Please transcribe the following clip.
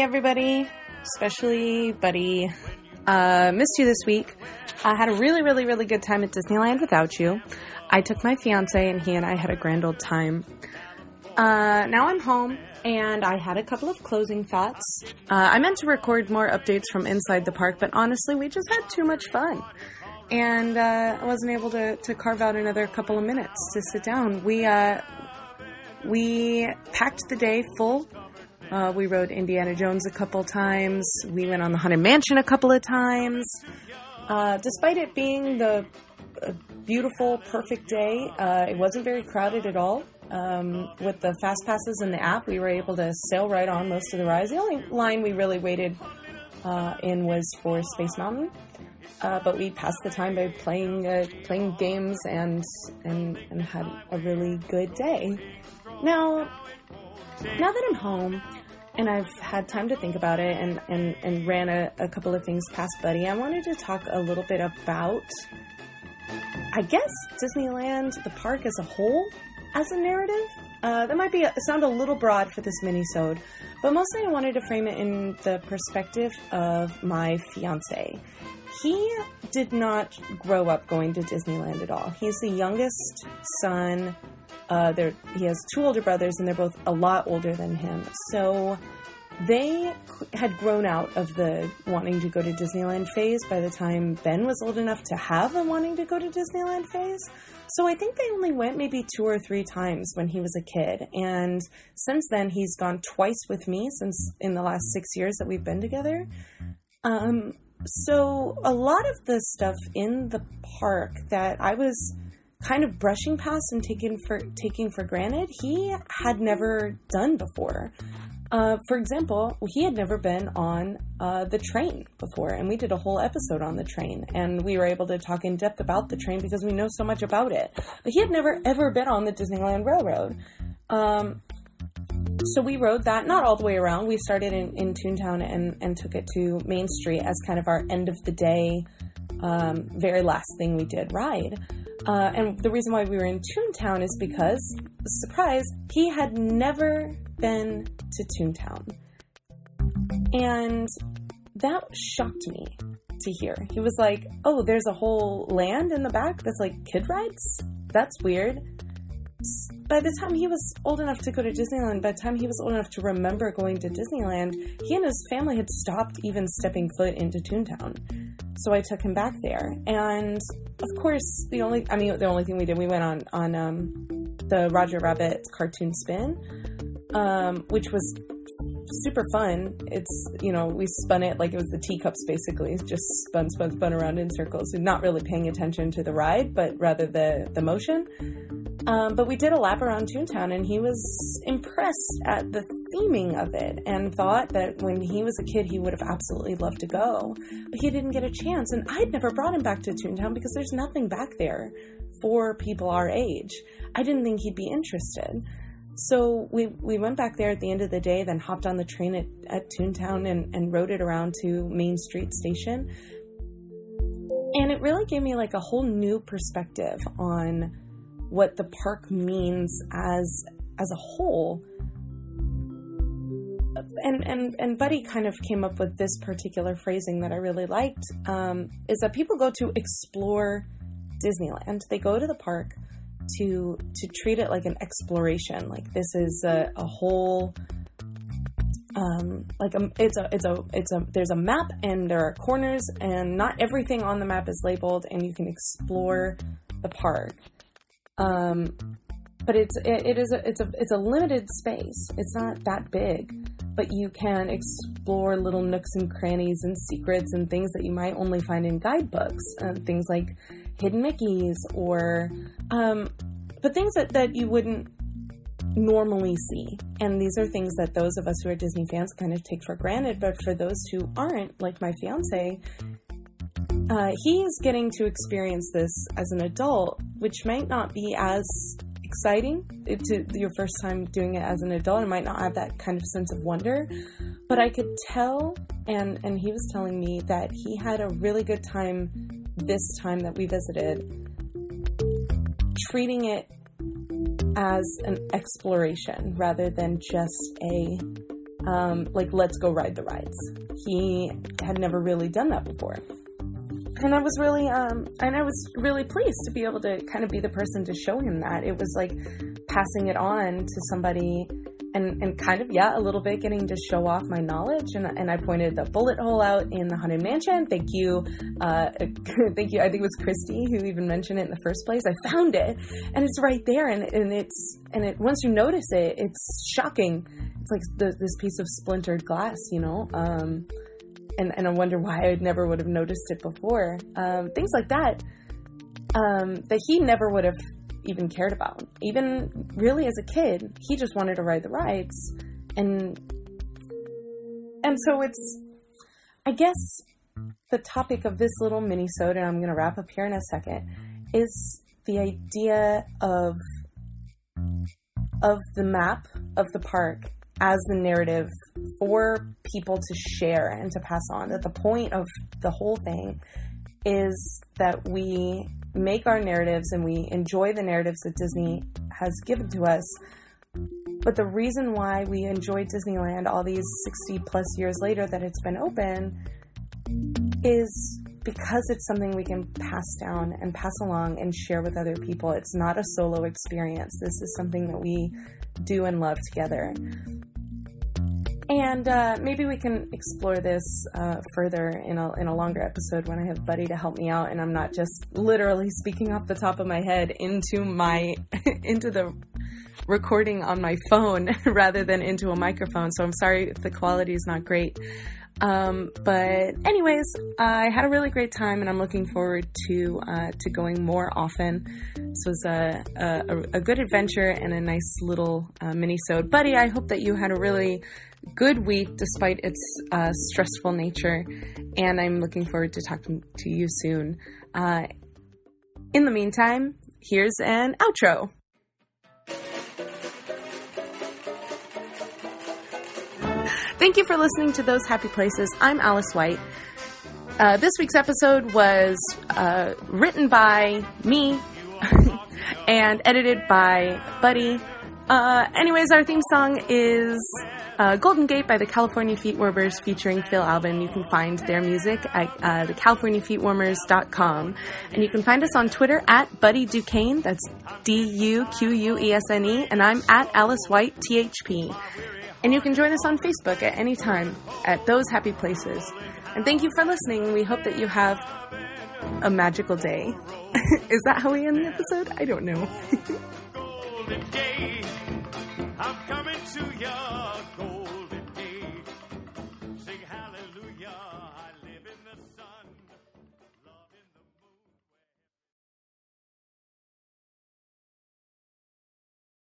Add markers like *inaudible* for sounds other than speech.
Everybody, especially Buddy. Uh, missed you this week. I had a really, really, really good time at Disneyland without you. I took my fiance and he and I had a grand old time. Uh, now I'm home and I had a couple of closing thoughts. Uh, I meant to record more updates from inside the park, but honestly, we just had too much fun. And uh, I wasn't able to, to carve out another couple of minutes to sit down. We, uh, we packed the day full uh, we rode Indiana Jones a couple times. We went on the Haunted Mansion a couple of times. Uh, despite it being the beautiful, perfect day, uh, it wasn't very crowded at all. Um, with the fast passes in the app, we were able to sail right on most of the rides. The only line we really waited uh, in was for Space Mountain. Uh, but we passed the time by playing uh, playing games and, and and had a really good day. Now, now that I'm home and I've had time to think about it and, and, and ran a, a couple of things past Buddy, I wanted to talk a little bit about, I guess, Disneyland, the park as a whole, as a narrative. Uh, that might be a, sound a little broad for this mini-sode, but mostly I wanted to frame it in the perspective of my fiance. He did not grow up going to Disneyland at all. He's the youngest son uh, he has two older brothers, and they're both a lot older than him. So they had grown out of the wanting to go to Disneyland phase by the time Ben was old enough to have a wanting to go to Disneyland phase. So I think they only went maybe two or three times when he was a kid. And since then, he's gone twice with me since in the last six years that we've been together. Um, so a lot of the stuff in the park that I was kind of brushing past and taking for taking for granted he had never done before. Uh, for example, he had never been on uh, the train before, and we did a whole episode on the train, and we were able to talk in depth about the train because we know so much about it. But he had never ever been on the Disneyland Railroad. Um, so we rode that not all the way around. We started in, in Toontown and, and took it to Main Street as kind of our end of the day, um, very last thing we did ride. Uh, and the reason why we were in Toontown is because, surprise, he had never been to Toontown. And that shocked me to hear. He was like, Oh, there's a whole land in the back that's like kid rides? That's weird. By the time he was old enough to go to Disneyland, by the time he was old enough to remember going to Disneyland, he and his family had stopped even stepping foot into Toontown. So I took him back there. And of course, the only, I mean, the only thing we did, we went on, on, um, the Roger Rabbit cartoon spin, um, which was super fun. It's, you know, we spun it like it was the teacups basically, just spun, spun, spun around in circles and not really paying attention to the ride, but rather the, the motion. Um, but we did a lap around Toontown and he was impressed at the theming of it and thought that when he was a kid he would have absolutely loved to go. But he didn't get a chance. And I'd never brought him back to Toontown because there's nothing back there for people our age. I didn't think he'd be interested. So we, we went back there at the end of the day, then hopped on the train at, at Toontown and, and rode it around to Main Street Station. And it really gave me like a whole new perspective on what the park means as as a whole. And and and Buddy kind of came up with this particular phrasing that I really liked. Um, is that people go to explore Disneyland. They go to the park to to treat it like an exploration. Like this is a, a whole um, like a, it's a it's a it's a there's a map and there are corners and not everything on the map is labeled and you can explore the park um, but it's it, it is a, it's a it's a limited space. It's not that big, but you can explore little nooks and crannies and secrets and things that you might only find in guidebooks. Uh, things like hidden Mickey's or um, but things that that you wouldn't normally see. And these are things that those of us who are Disney fans kind of take for granted. But for those who aren't, like my fiance, uh, he is getting to experience this as an adult, which might not be as exciting to your first time doing it as an adult. It might not have that kind of sense of wonder, but I could tell, and and he was telling me that he had a really good time this time that we visited, treating it as an exploration rather than just a um, like, let's go ride the rides. He had never really done that before. And I was really, um, and I was really pleased to be able to kind of be the person to show him that. It was like passing it on to somebody and, and kind of, yeah, a little bit getting to show off my knowledge. And, and I pointed the bullet hole out in the Haunted Mansion. Thank you. Uh, *laughs* thank you. I think it was Christy who even mentioned it in the first place. I found it and it's right there. And, and it's, and it, once you notice it, it's shocking. It's like the, this piece of splintered glass, you know? Um, and, and I wonder why I never would have noticed it before. Um, things like that, um, that he never would have even cared about. Even really as a kid, he just wanted to ride the rides. And and so it's I guess the topic of this little mini-sode, and I'm going to wrap up here in a second, is the idea of of the map of the park as the narrative for people to share and to pass on. That the point of the whole thing is that we make our narratives and we enjoy the narratives that Disney has given to us. But the reason why we enjoy Disneyland all these 60 plus years later that it's been open is because it's something we can pass down and pass along and share with other people. It's not a solo experience. This is something that we do and love together. And uh, maybe we can explore this uh, further in a, in a longer episode when I have Buddy to help me out and I'm not just literally speaking off the top of my head into my *laughs* into the recording on my phone *laughs* rather than into a microphone. So I'm sorry if the quality is not great. Um, but anyways, I had a really great time, and I'm looking forward to uh, to going more often. This was a, a, a good adventure and a nice little uh, mini-sode. Buddy, I hope that you had a really good week despite its uh, stressful nature, and I'm looking forward to talking to you soon. Uh, in the meantime, here's an outro. Thank you for listening to Those Happy Places. I'm Alice White. Uh, this week's episode was uh, written by me *laughs* and edited by Buddy. Uh, anyways, our theme song is uh, Golden Gate by the California Feetwarmers featuring Phil Albin. You can find their music at uh, thecaliforniafeetwarmers.com. And you can find us on Twitter at Buddy Duquesne, that's D U Q U E S N E, and I'm at Alice White THP. And you can join us on Facebook at any time at Those Happy Places. And thank you for listening. We hope that you have a magical day. *laughs* Is that how we end the episode? I don't know. *laughs*